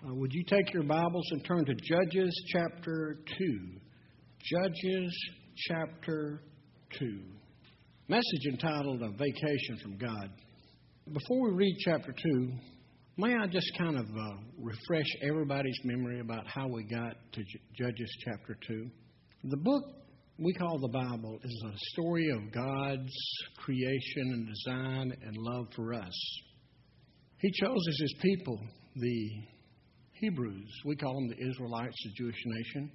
Uh, would you take your Bibles and turn to Judges chapter 2? Judges chapter 2. Message entitled A Vacation from God. Before we read chapter 2, may I just kind of uh, refresh everybody's memory about how we got to J- Judges chapter 2? The book we call the Bible is a story of God's creation and design and love for us. He chose as his people the Hebrews. We call them the Israelites, the Jewish nation.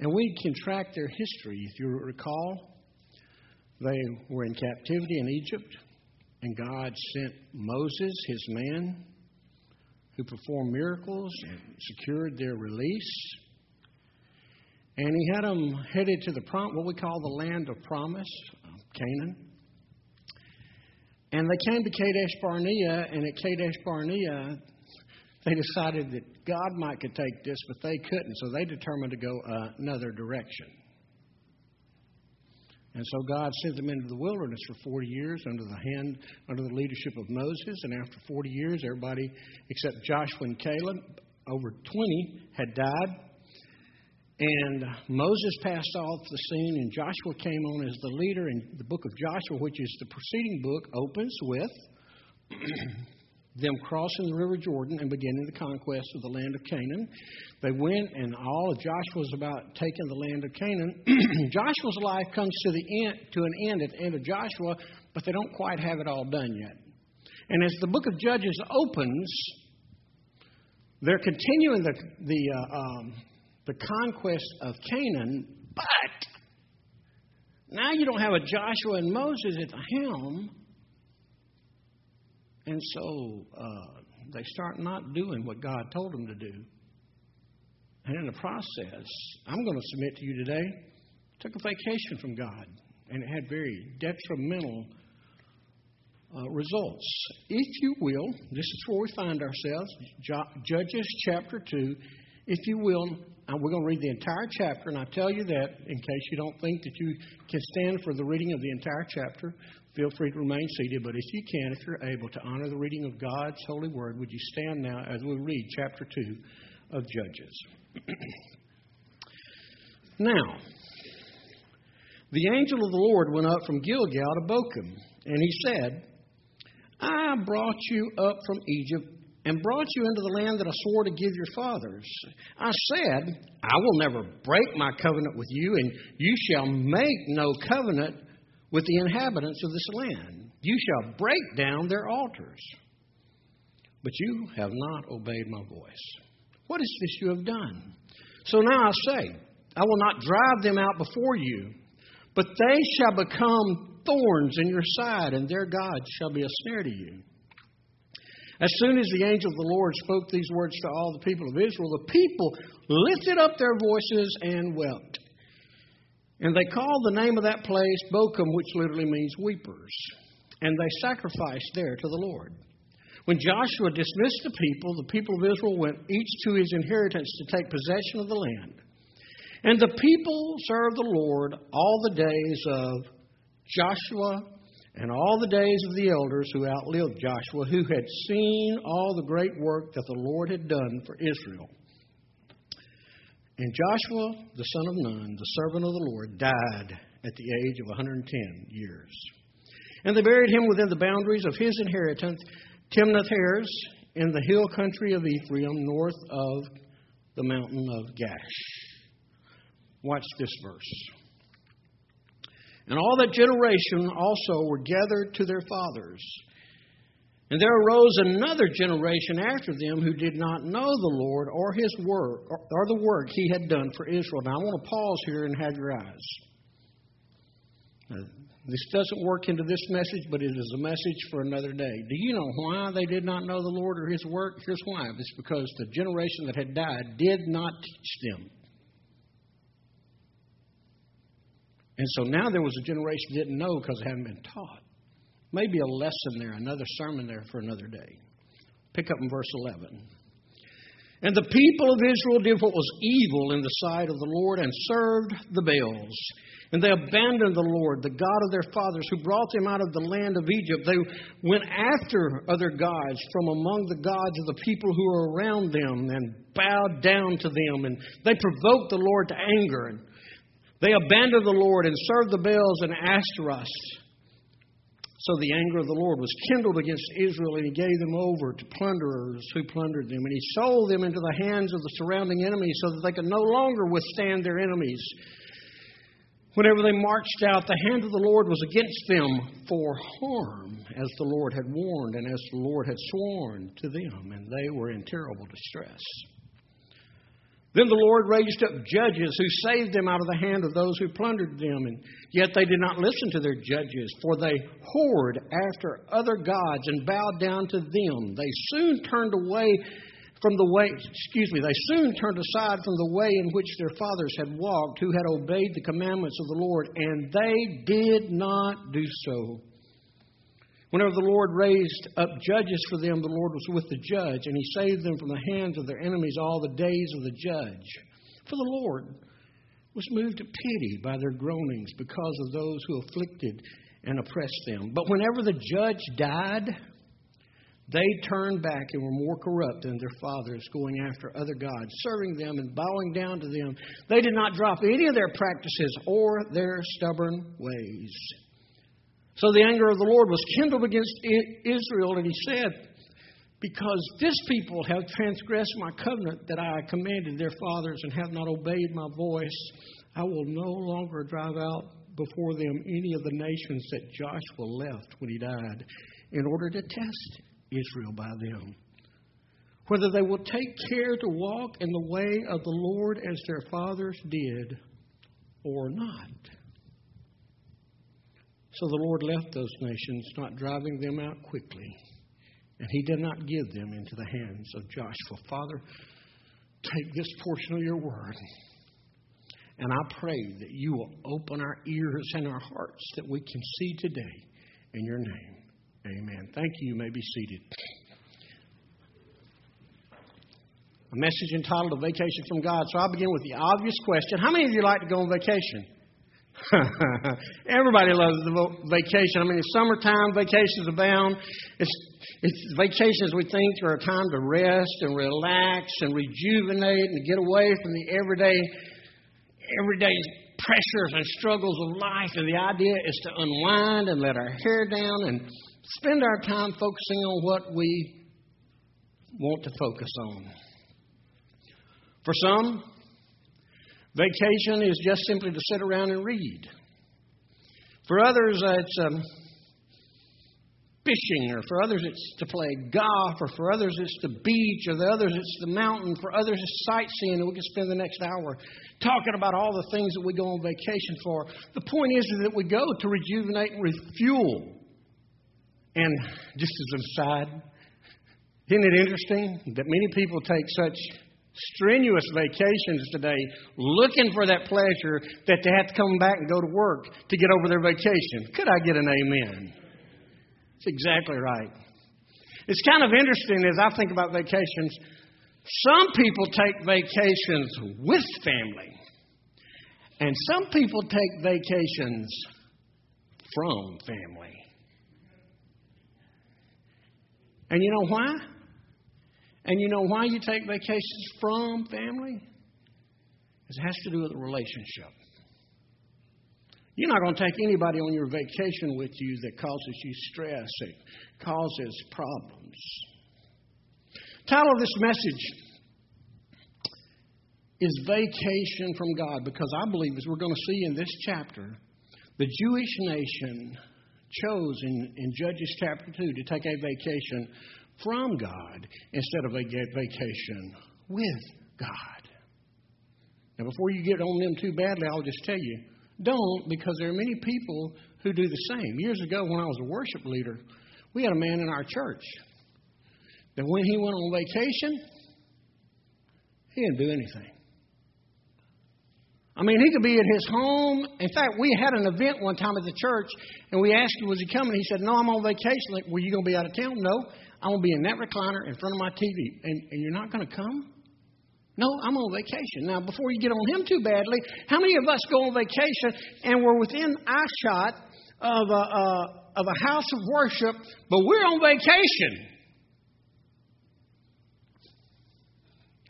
And we can track their history. If you recall, they were in captivity in Egypt, and God sent Moses, his man, who performed miracles and secured their release. And he had them headed to the prom- what we call the land of promise, Canaan. And they came to Kadesh Barnea, and at Kadesh Barnea, they decided that God might could take this, but they couldn't, so they determined to go uh, another direction. And so God sent them into the wilderness for 40 years under the hand, under the leadership of Moses. And after 40 years, everybody except Joshua and Caleb, over 20, had died. And Moses passed off the scene, and Joshua came on as the leader. And the book of Joshua, which is the preceding book, opens with them crossing the river Jordan and beginning the conquest of the land of Canaan. They went, and all of Joshua was about taking the land of Canaan. Joshua's life comes to the end, to an end at the end of Joshua, but they don't quite have it all done yet. And as the book of Judges opens, they're continuing the the uh, um, the conquest of Canaan, but now you don't have a Joshua and Moses at the helm. And so uh, they start not doing what God told them to do. And in the process, I'm going to submit to you today, took a vacation from God, and it had very detrimental uh, results. If you will, this is where we find ourselves, Judges chapter 2. If you will, uh, we're going to read the entire chapter, and I tell you that in case you don't think that you can stand for the reading of the entire chapter. Feel free to remain seated, but if you can, if you're able to honor the reading of God's holy word, would you stand now as we read chapter 2 of Judges? now, the angel of the Lord went up from Gilgal to Bochim, and he said, I brought you up from Egypt and brought you into the land that I swore to give your fathers. I said, I will never break my covenant with you, and you shall make no covenant with the inhabitants of this land. You shall break down their altars. But you have not obeyed my voice. What is this you have done? So now I say, I will not drive them out before you, but they shall become thorns in your side, and their God shall be a snare to you. As soon as the angel of the Lord spoke these words to all the people of Israel, the people lifted up their voices and wept. And they called the name of that place Bochim, which literally means weepers. And they sacrificed there to the Lord. When Joshua dismissed the people, the people of Israel went each to his inheritance to take possession of the land. And the people served the Lord all the days of Joshua and all the days of the elders who outlived Joshua, who had seen all the great work that the Lord had done for Israel. And Joshua, the son of Nun, the servant of the Lord, died at the age of 110 years. And they buried him within the boundaries of his inheritance, Timnath Heres, in the hill country of Ephraim, north of the mountain of Gaash. Watch this verse. And all that generation also were gathered to their fathers and there arose another generation after them who did not know the Lord or his work or the work he had done for Israel. Now I want to pause here and have your eyes. Now, this doesn't work into this message, but it is a message for another day. Do you know why they did not know the Lord or his work? Here's why. It's because the generation that had died did not teach them. And so now there was a generation that didn't know because they hadn't been taught. Maybe a lesson there, another sermon there for another day. Pick up in verse 11. And the people of Israel did what was evil in the sight of the Lord and served the Baals. And they abandoned the Lord, the God of their fathers, who brought them out of the land of Egypt. They went after other gods from among the gods of the people who were around them and bowed down to them. And they provoked the Lord to anger. And they abandoned the Lord and served the Baals and Ashtoreths. So the anger of the Lord was kindled against Israel, and he gave them over to plunderers who plundered them. And he sold them into the hands of the surrounding enemies so that they could no longer withstand their enemies. Whenever they marched out, the hand of the Lord was against them for harm, as the Lord had warned and as the Lord had sworn to them, and they were in terrible distress. Then the Lord raised up judges who saved them out of the hand of those who plundered them, and yet they did not listen to their judges, for they whored after other gods and bowed down to them. They soon turned away from the way, excuse me, they soon turned aside from the way in which their fathers had walked, who had obeyed the commandments of the Lord, and they did not do so. Whenever the Lord raised up judges for them, the Lord was with the judge, and he saved them from the hands of their enemies all the days of the judge. For the Lord was moved to pity by their groanings because of those who afflicted and oppressed them. But whenever the judge died, they turned back and were more corrupt than their fathers, going after other gods, serving them and bowing down to them. They did not drop any of their practices or their stubborn ways. So the anger of the Lord was kindled against Israel, and he said, Because this people have transgressed my covenant that I commanded their fathers and have not obeyed my voice, I will no longer drive out before them any of the nations that Joshua left when he died, in order to test Israel by them. Whether they will take care to walk in the way of the Lord as their fathers did or not. So the Lord left those nations, not driving them out quickly, and He did not give them into the hands of Joshua. Father, take this portion of your word, and I pray that you will open our ears and our hearts that we can see today. In your name. Amen. Thank you. You may be seated. A message entitled A Vacation from God. So I'll begin with the obvious question How many of you like to go on vacation? Everybody loves the vacation. I mean, summertime, vacations abound. It's, it's vacations we think are a time to rest and relax and rejuvenate and get away from the everyday, everyday pressures and struggles of life. And the idea is to unwind and let our hair down and spend our time focusing on what we want to focus on. For some, vacation is just simply to sit around and read. For others, uh, it's um, fishing, or for others, it's to play golf, or for others, it's the beach, or the others, it's the mountain. For others, it's sightseeing, and we can spend the next hour talking about all the things that we go on vacation for. The point is that we go to rejuvenate and refuel. And just as an aside, isn't it interesting that many people take such strenuous vacations today looking for that pleasure that they have to come back and go to work to get over their vacation? Could I get an amen? That's exactly right. It's kind of interesting as I think about vacations. Some people take vacations with family, and some people take vacations from family. And you know why? And you know why you take vacations from family? It has to do with the relationship. You're not going to take anybody on your vacation with you that causes you stress, that causes problems. Title of this message is Vacation from God because I believe, as we're going to see in this chapter, the Jewish nation chose in, in Judges chapter 2 to take a vacation from God instead of a vacation with God. Now, before you get on them too badly, I'll just tell you don't, because there are many people who do the same. Years ago, when I was a worship leader, we had a man in our church that when he went on vacation, he didn't do anything. I mean, he could be at his home. In fact, we had an event one time at the church, and we asked him, Was he coming? He said, No, I'm on vacation. Like, Were you going to be out of town? No, I'm going to be in that recliner in front of my TV. And, and you're not going to come? No, I'm on vacation. Now, before you get on him too badly, how many of us go on vacation and we're within eyeshot of a, uh, of a house of worship, but we're on vacation?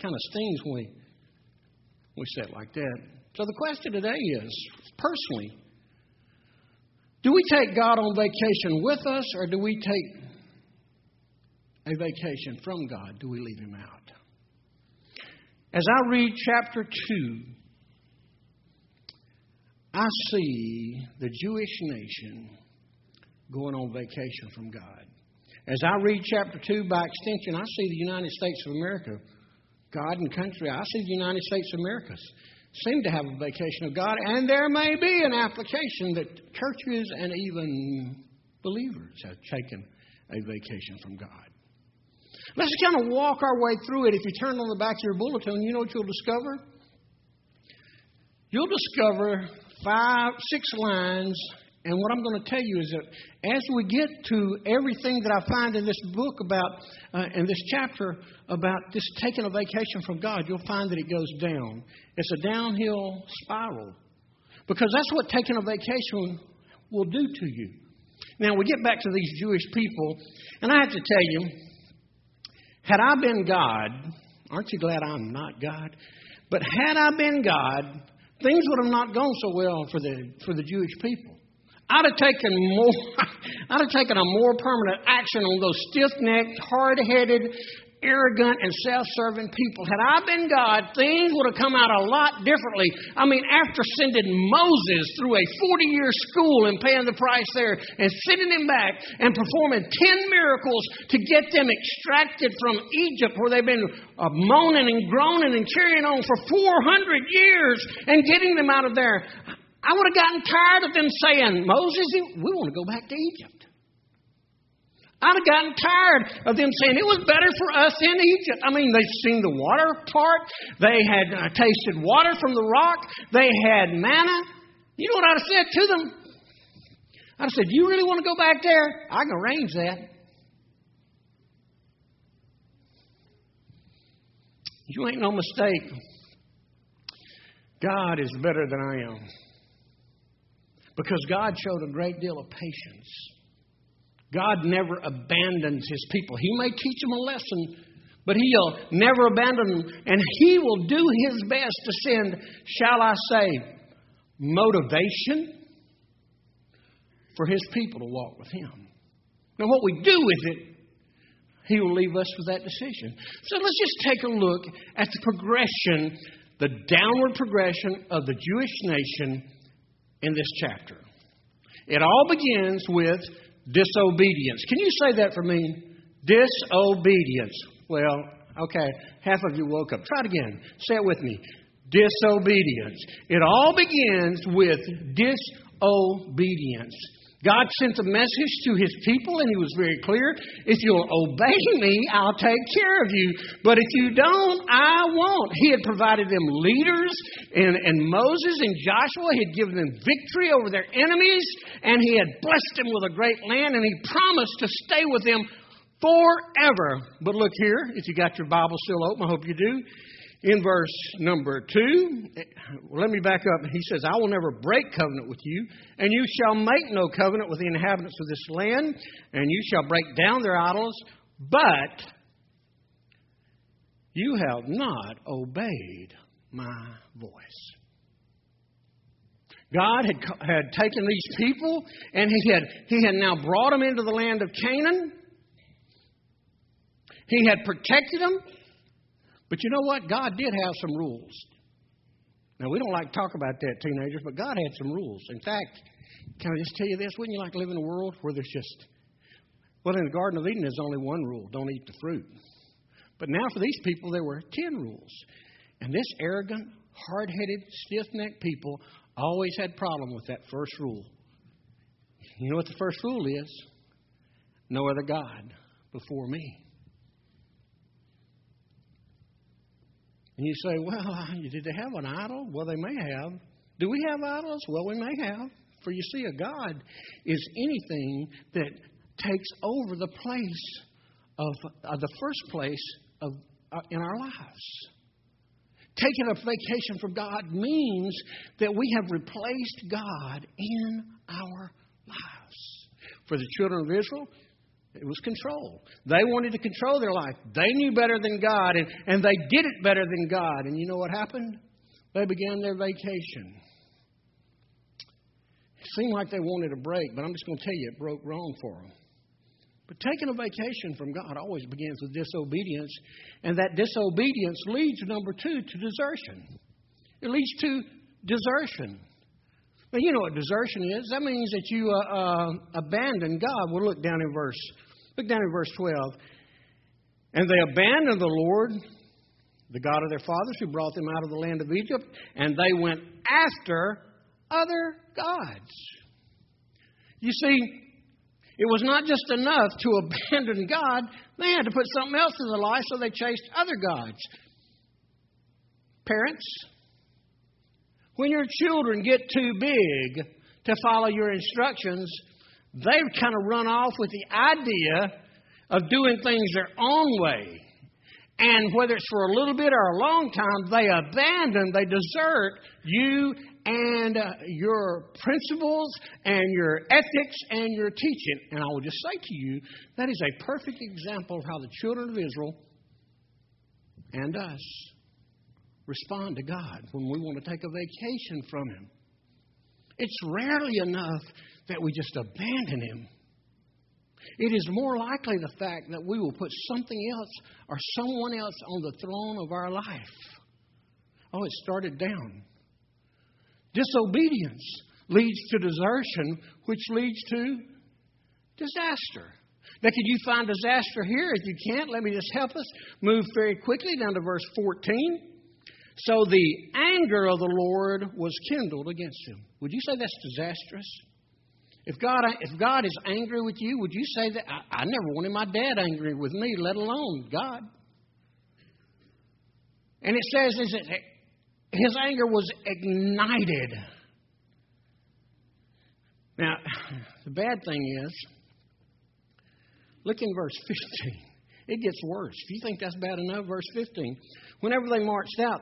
Kind of stings when we, we say it like that. So the question today is personally, do we take God on vacation with us or do we take a vacation from God? Do we leave Him out? As I read chapter 2, I see the Jewish nation going on vacation from God. As I read chapter 2 by extension, I see the United States of America, God and country. I see the United States of America seem to have a vacation of God, and there may be an application that churches and even believers have taken a vacation from God. Let's kind of walk our way through it. If you turn on the back of your bulletin, you know what you'll discover? You'll discover five, six lines and what I'm going to tell you is that as we get to everything that I find in this book about, uh, in this chapter about this taking a vacation from God, you'll find that it goes down. It's a downhill spiral. Because that's what taking a vacation will do to you. Now, we get back to these Jewish people, and I have to tell you, had I been God, aren't you glad I'm not God? But had I been God, things would have not gone so well for the, for the Jewish people. I'd have taken more. I'd have taken a more permanent action on those stiff-necked, hard-headed, arrogant, and self-serving people. Had I been God, things would have come out a lot differently. I mean, after sending Moses through a 40-year school and paying the price there, and sending him back and performing ten miracles to get them extracted from Egypt, where they've been uh, moaning and groaning and carrying on for 400 years, and getting them out of there. I would have gotten tired of them saying, Moses, we want to go back to Egypt. I'd have gotten tired of them saying it was better for us in Egypt. I mean, they'd seen the water part. They had uh, tasted water from the rock. They had manna. You know what I'd have said to them? I'd have said, you really want to go back there? I can arrange that. You ain't no mistake. God is better than I am. Because God showed a great deal of patience. God never abandons his people. He may teach them a lesson, but he'll never abandon them. And he will do his best to send, shall I say, motivation for his people to walk with him. Now, what we do with it, he will leave us with that decision. So let's just take a look at the progression, the downward progression of the Jewish nation in this chapter. It all begins with disobedience. Can you say that for me? Disobedience. Well, okay, half of you woke up. Try it again. Say it with me. Disobedience. It all begins with disobedience. God sent a message to his people, and he was very clear if you'll obey me, I'll take care of you. But if you don't, I won't. He had provided them leaders, and, and Moses and Joshua, he had given them victory over their enemies, and he had blessed them with a great land, and he promised to stay with them forever. But look here, if you got your Bible still open, I hope you do in verse number two, let me back up. He says, I will never break covenant with you, and you shall make no covenant with the inhabitants of this land, and you shall break down their idols, but you have not obeyed my voice. God had, had taken these people, and he had, he had now brought them into the land of Canaan. He had protected them. But you know what? God did have some rules. Now, we don't like to talk about that, teenagers, but God had some rules. In fact, can I just tell you this? Wouldn't you like to live in a world where there's just, well, in the Garden of Eden, there's only one rule don't eat the fruit. But now for these people, there were 10 rules. And this arrogant, hard headed, stiff necked people always had problem with that first rule. You know what the first rule is? No other God before me. And you say, well, did they have an idol? Well, they may have. Do we have idols? Well, we may have. For you see, a God is anything that takes over the place of uh, the first place of uh, in our lives. taking a vacation from God means that we have replaced God in our lives. For the children of Israel, it was control. They wanted to control their life. They knew better than God, and, and they did it better than God. And you know what happened? They began their vacation. It seemed like they wanted a break, but I'm just going to tell you, it broke wrong for them. But taking a vacation from God always begins with disobedience, and that disobedience leads, number two, to desertion. It leads to desertion. Now, you know what desertion is. That means that you uh, uh, abandon God. We'll look down in verse, look down in verse 12. And they abandoned the Lord, the God of their fathers, who brought them out of the land of Egypt, and they went after other gods. You see, it was not just enough to abandon God, they had to put something else in their life, so they chased other gods. Parents, when your children get too big to follow your instructions, they've kind of run off with the idea of doing things their own way. And whether it's for a little bit or a long time, they abandon, they desert you and uh, your principles and your ethics and your teaching. And I will just say to you, that is a perfect example of how the children of Israel and us respond to God when we want to take a vacation from Him. It's rarely enough that we just abandon Him. It is more likely the fact that we will put something else or someone else on the throne of our life. Oh, it started down. Disobedience leads to desertion, which leads to disaster. Now, could you find disaster here? If you can't, let me just help us move very quickly down to verse 14. So the anger of the Lord was kindled against him. Would you say that's disastrous? If God, if God is angry with you, would you say that? I, I never wanted my dad angry with me, let alone God. And it says is that his anger was ignited. Now, the bad thing is, look in verse 15. It gets worse. If you think that's bad enough, verse 15. Whenever they marched out,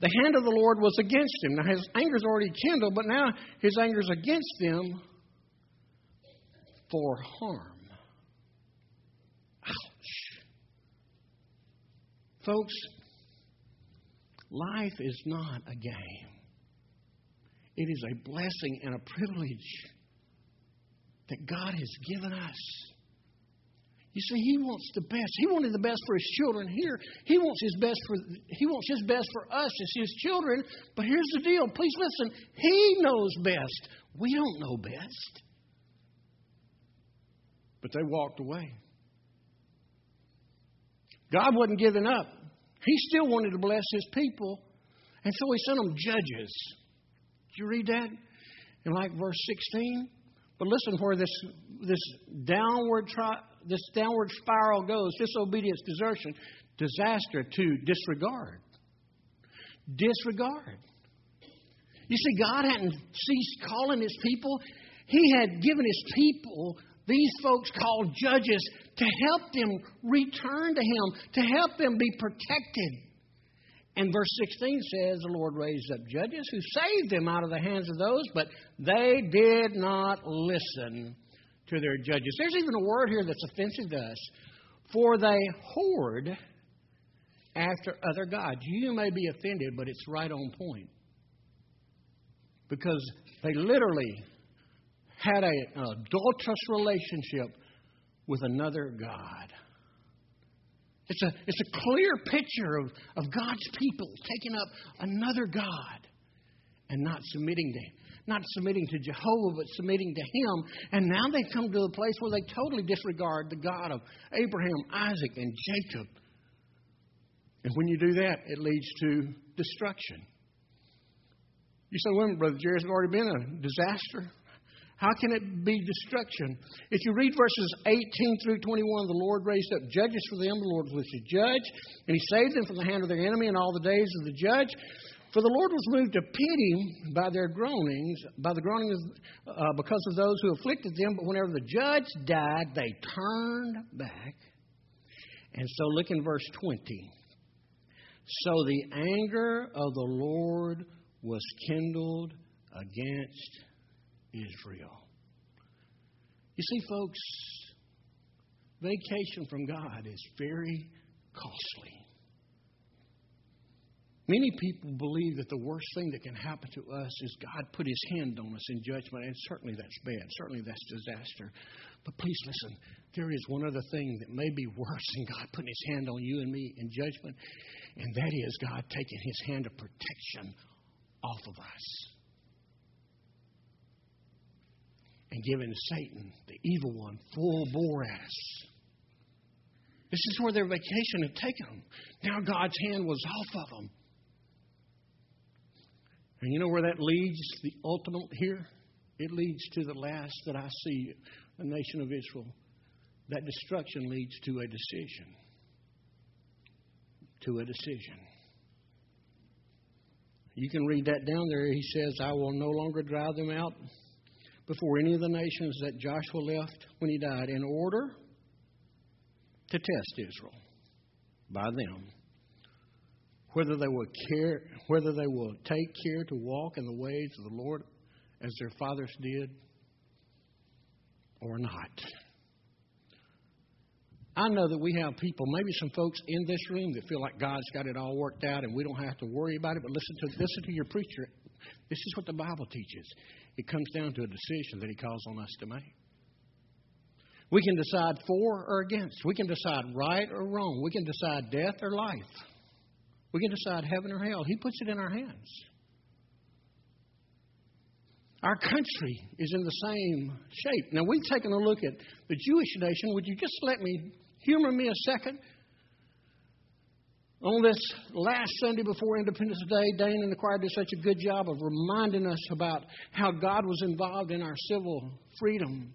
the hand of the Lord was against him. Now his anger's already kindled, but now his anger's against them for harm. Ouch. Folks, life is not a game. It is a blessing and a privilege that God has given us. You see, he wants the best. He wanted the best for his children here. He wants his best for he wants his best for us as his children. But here's the deal. Please listen. He knows best. We don't know best. But they walked away. God wasn't giving up. He still wanted to bless his people. And so he sent them judges. Did you read that? In like verse 16? But listen where this this downward tri- this downward spiral goes disobedience, desertion, disaster to disregard. Disregard. You see, God hadn't ceased calling his people, He had given his people, these folks called judges, to help them return to Him, to help them be protected. And verse 16 says, The Lord raised up judges who saved them out of the hands of those, but they did not listen to their judges. There's even a word here that's offensive to us. For they whored after other gods. You may be offended, but it's right on point. Because they literally had a, an adulterous relationship with another God. It's a, it's a clear picture of, of God's people taking up another God and not submitting to Him not submitting to Jehovah, but submitting to Him. And now they've come to a place where they totally disregard the God of Abraham, Isaac, and Jacob. And when you do that, it leads to destruction. You say, well, Brother Jerry, it's already been a disaster. How can it be destruction? If you read verses 18 through 21, the Lord raised up judges for them. The Lord was the judge, and He saved them from the hand of their enemy in all the days of the judge. For the Lord was moved to pity by their groanings, by the groanings uh, because of those who afflicted them. But whenever the judge died, they turned back. And so look in verse 20. So the anger of the Lord was kindled against Israel. You see, folks, vacation from God is very costly. Many people believe that the worst thing that can happen to us is God put his hand on us in judgment, and certainly that's bad. Certainly that's disaster. But please listen, there is one other thing that may be worse than God putting his hand on you and me in judgment, and that is God taking his hand of protection off of us and giving Satan, the evil one, full bore at us. This is where their vacation had taken them. Now God's hand was off of them. And you know where that leads, the ultimate here? It leads to the last that I see, the nation of Israel. That destruction leads to a decision. To a decision. You can read that down there. He says, I will no longer drive them out before any of the nations that Joshua left when he died in order to test Israel by them whether they will care whether they will take care to walk in the ways of the Lord as their fathers did or not. I know that we have people, maybe some folks in this room that feel like God's got it all worked out and we don't have to worry about it, but listen to listen to your preacher. This is what the Bible teaches. It comes down to a decision that he calls on us to make. We can decide for or against. We can decide right or wrong. We can decide death or life. We can decide heaven or hell. He puts it in our hands. Our country is in the same shape. Now, we've taken a look at the Jewish nation. Would you just let me humor me a second? On this last Sunday before Independence Day, Dane and the choir did such a good job of reminding us about how God was involved in our civil freedom.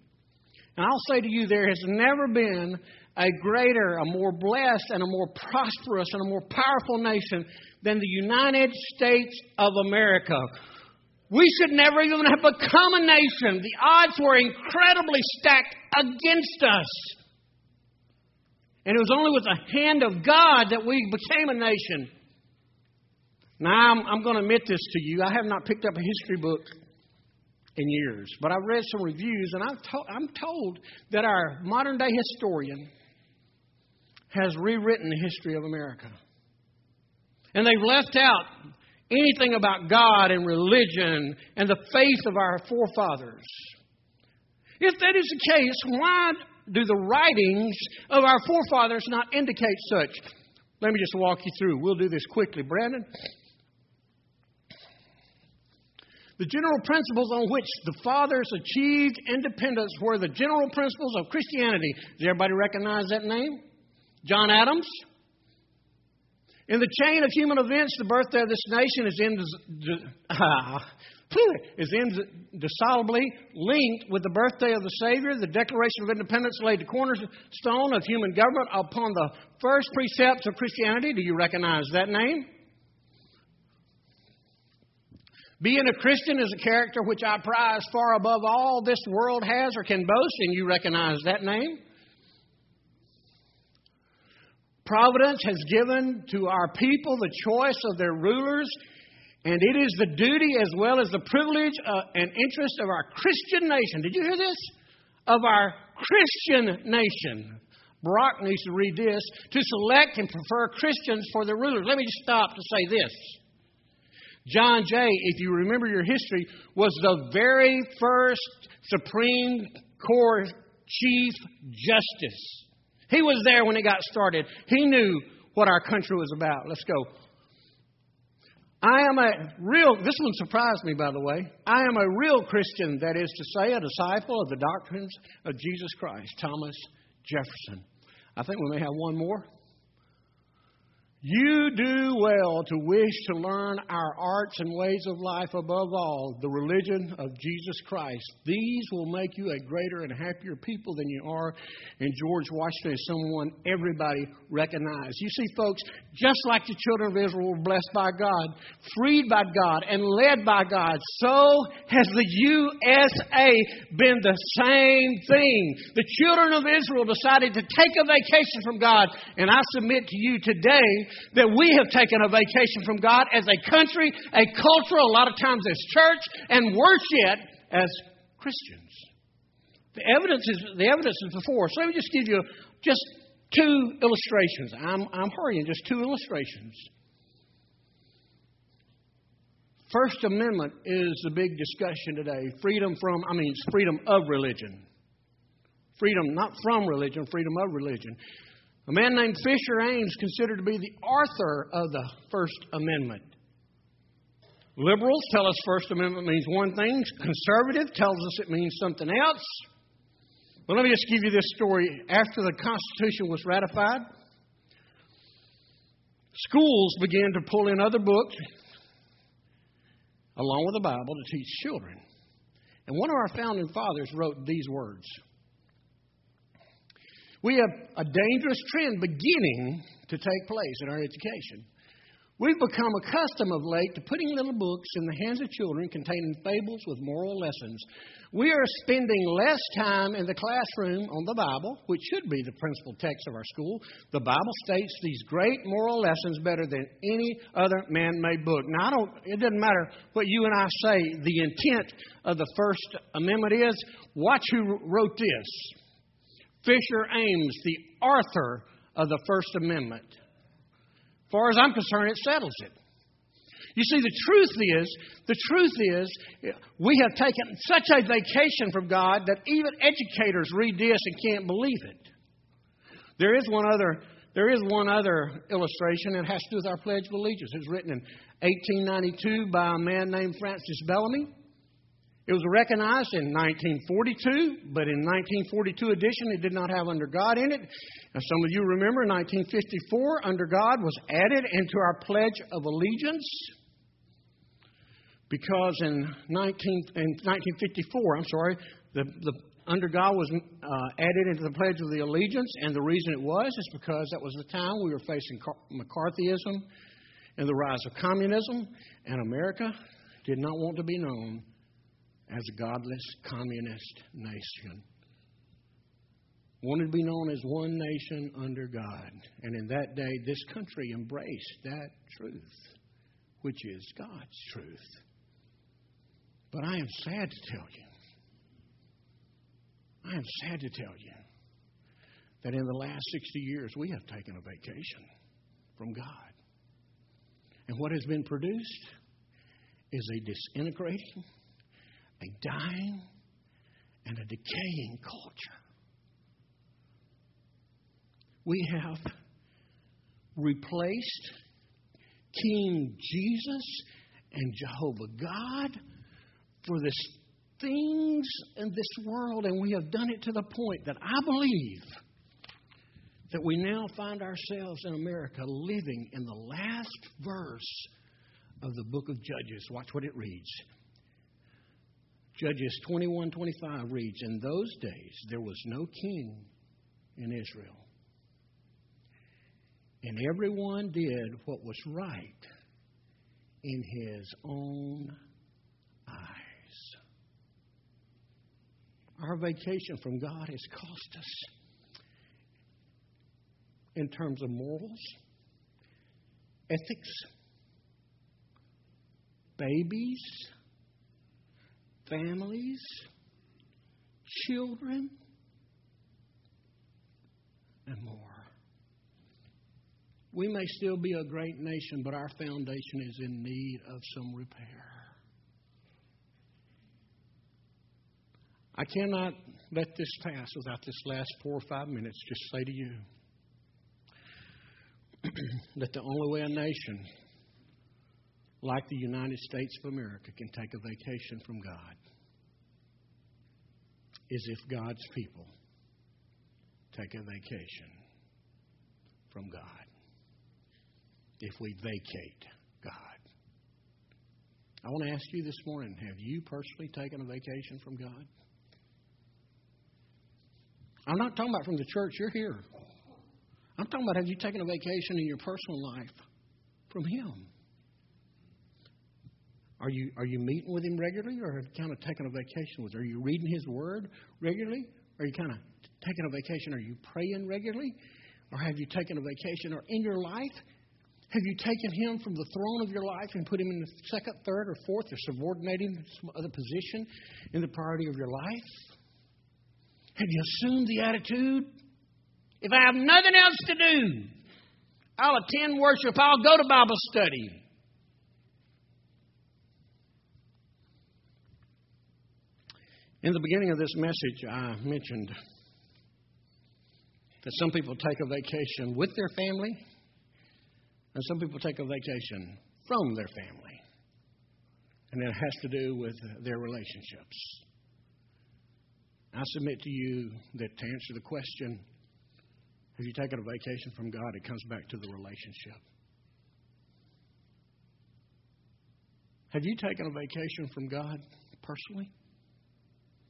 And I'll say to you, there has never been a greater, a more blessed, and a more prosperous, and a more powerful nation than the United States of America. We should never even have become a nation. The odds were incredibly stacked against us. And it was only with the hand of God that we became a nation. Now, I'm, I'm going to admit this to you. I have not picked up a history book in years, but I've read some reviews, and I've to- I'm told that our modern day historian has rewritten the history of America. And they've left out anything about God and religion and the faith of our forefathers. If that is the case, why do the writings of our forefathers not indicate such? Let me just walk you through. We'll do this quickly. Brandon? The general principles on which the fathers achieved independence were the general principles of Christianity. Does everybody recognize that name? John Adams. In the chain of human events, the birthday of this nation is, uh, is indissolubly linked with the birthday of the Savior. The Declaration of Independence laid the cornerstone of human government upon the first precepts of Christianity. Do you recognize that name? Being a Christian is a character which I prize far above all this world has or can boast, and you recognize that name. Providence has given to our people the choice of their rulers, and it is the duty as well as the privilege uh, and interest of our Christian nation. Did you hear this? Of our Christian nation. Brock needs to read this to select and prefer Christians for their rulers. Let me just stop to say this. John Jay, if you remember your history, was the very first Supreme Court Chief Justice. He was there when it got started. He knew what our country was about. Let's go. I am a real, this one surprised me, by the way. I am a real Christian, that is to say, a disciple of the doctrines of Jesus Christ, Thomas Jefferson. I think we may have one more. You do well to wish to learn our arts and ways of life above all, the religion of Jesus Christ. These will make you a greater and happier people than you are. And George Washington is someone everybody recognized. You see, folks, just like the children of Israel were blessed by God, freed by God, and led by God, so has the USA been the same thing. The children of Israel decided to take a vacation from God, and I submit to you today that we have taken a vacation from God as a country, a culture, a lot of times as church, and worse yet, as Christians. The evidence is the evidence is before. So let me just give you just two illustrations. I'm, I'm hurrying, just two illustrations. First Amendment is the big discussion today. Freedom from, I mean, freedom of religion. Freedom not from religion, freedom of religion. A man named Fisher Ames considered to be the author of the First Amendment. Liberals tell us First Amendment means one thing. Conservative tells us it means something else. But let me just give you this story. After the Constitution was ratified, schools began to pull in other books along with the Bible to teach children. And one of our founding fathers wrote these words We have a dangerous trend beginning to take place in our education. We've become accustomed of late to putting little books in the hands of children containing fables with moral lessons. We are spending less time in the classroom on the Bible, which should be the principal text of our school. The Bible states these great moral lessons better than any other man made book. Now, I don't, it doesn't matter what you and I say, the intent of the First Amendment is. Watch who wrote this Fisher Ames, the author of the First Amendment. As far as I'm concerned, it settles it. You see, the truth is, the truth is, we have taken such a vacation from God that even educators read this and can't believe it. There is one other, there is one other illustration that has to do with our Pledge of Allegiance. It was written in 1892 by a man named Francis Bellamy. It was recognized in 1942, but in 1942 edition, it did not have under God in it. Now, some of you remember 1954, under God was added into our Pledge of Allegiance because in, 19, in 1954, I'm sorry, the, the under God was uh, added into the Pledge of the Allegiance, and the reason it was is because that was the time we were facing McCarthyism and the rise of communism, and America did not want to be known as a godless communist nation. Wanted to be known as one nation under God. And in that day, this country embraced that truth, which is God's truth. But I am sad to tell you, I am sad to tell you that in the last 60 years we have taken a vacation from God. And what has been produced is a disintegrating, a dying, and a decaying culture. We have replaced King Jesus and Jehovah God for the things in this world, and we have done it to the point that I believe that we now find ourselves in America living in the last verse of the book of Judges. Watch what it reads. Judges 21 25 reads, In those days there was no king in Israel, and everyone did what was right in his own eyes. Our vacation from God has cost us in terms of morals, ethics, babies families, children, and more. We may still be a great nation, but our foundation is in need of some repair. I cannot let this pass without this last four or five minutes just say to you that the only way a nation like the United States of America can take a vacation from God is if God's people take a vacation from God. If we vacate God. I want to ask you this morning have you personally taken a vacation from God? I'm not talking about from the church, you're here. I'm talking about have you taken a vacation in your personal life from Him? Are you, are you meeting with him regularly or have you kind of taken a vacation with him? Are you reading his word regularly? Are you kind of taking a vacation? Are you praying regularly? Or have you taken a vacation? Or in your life, Have you taken him from the throne of your life and put him in the second, third, or fourth, or subordinating some other position in the priority of your life? Have you assumed the attitude? If I have nothing else to do, I'll attend worship, I'll go to Bible study. In the beginning of this message, I mentioned that some people take a vacation with their family and some people take a vacation from their family. And it has to do with their relationships. I submit to you that to answer the question, have you taken a vacation from God, it comes back to the relationship. Have you taken a vacation from God personally?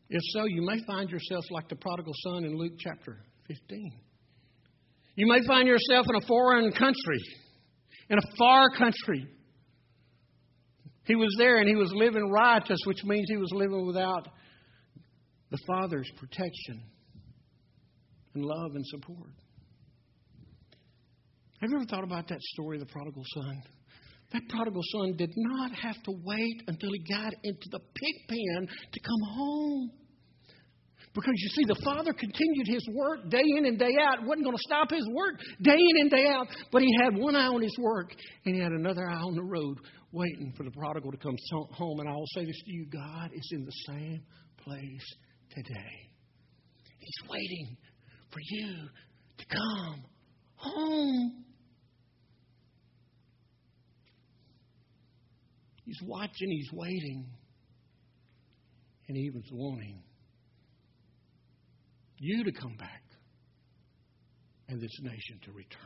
If so, you may find yourself like the prodigal son in Luke chapter 15. You may find yourself in a foreign country in a far country. He was there and he was living righteous, which means he was living without the Father's protection and love and support. Have you ever thought about that story of the prodigal son? That prodigal son did not have to wait until he got into the pig pen to come home. Because you see, the father continued his work day in and day out. wasn't going to stop his work day in and day out. But he had one eye on his work and he had another eye on the road, waiting for the prodigal to come home. And I will say this to you God is in the same place today. He's waiting for you to come home. He's watching, he's waiting, and he was wanting you to come back and this nation to return.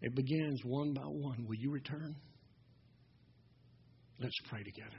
It begins one by one. Will you return? Let's pray together.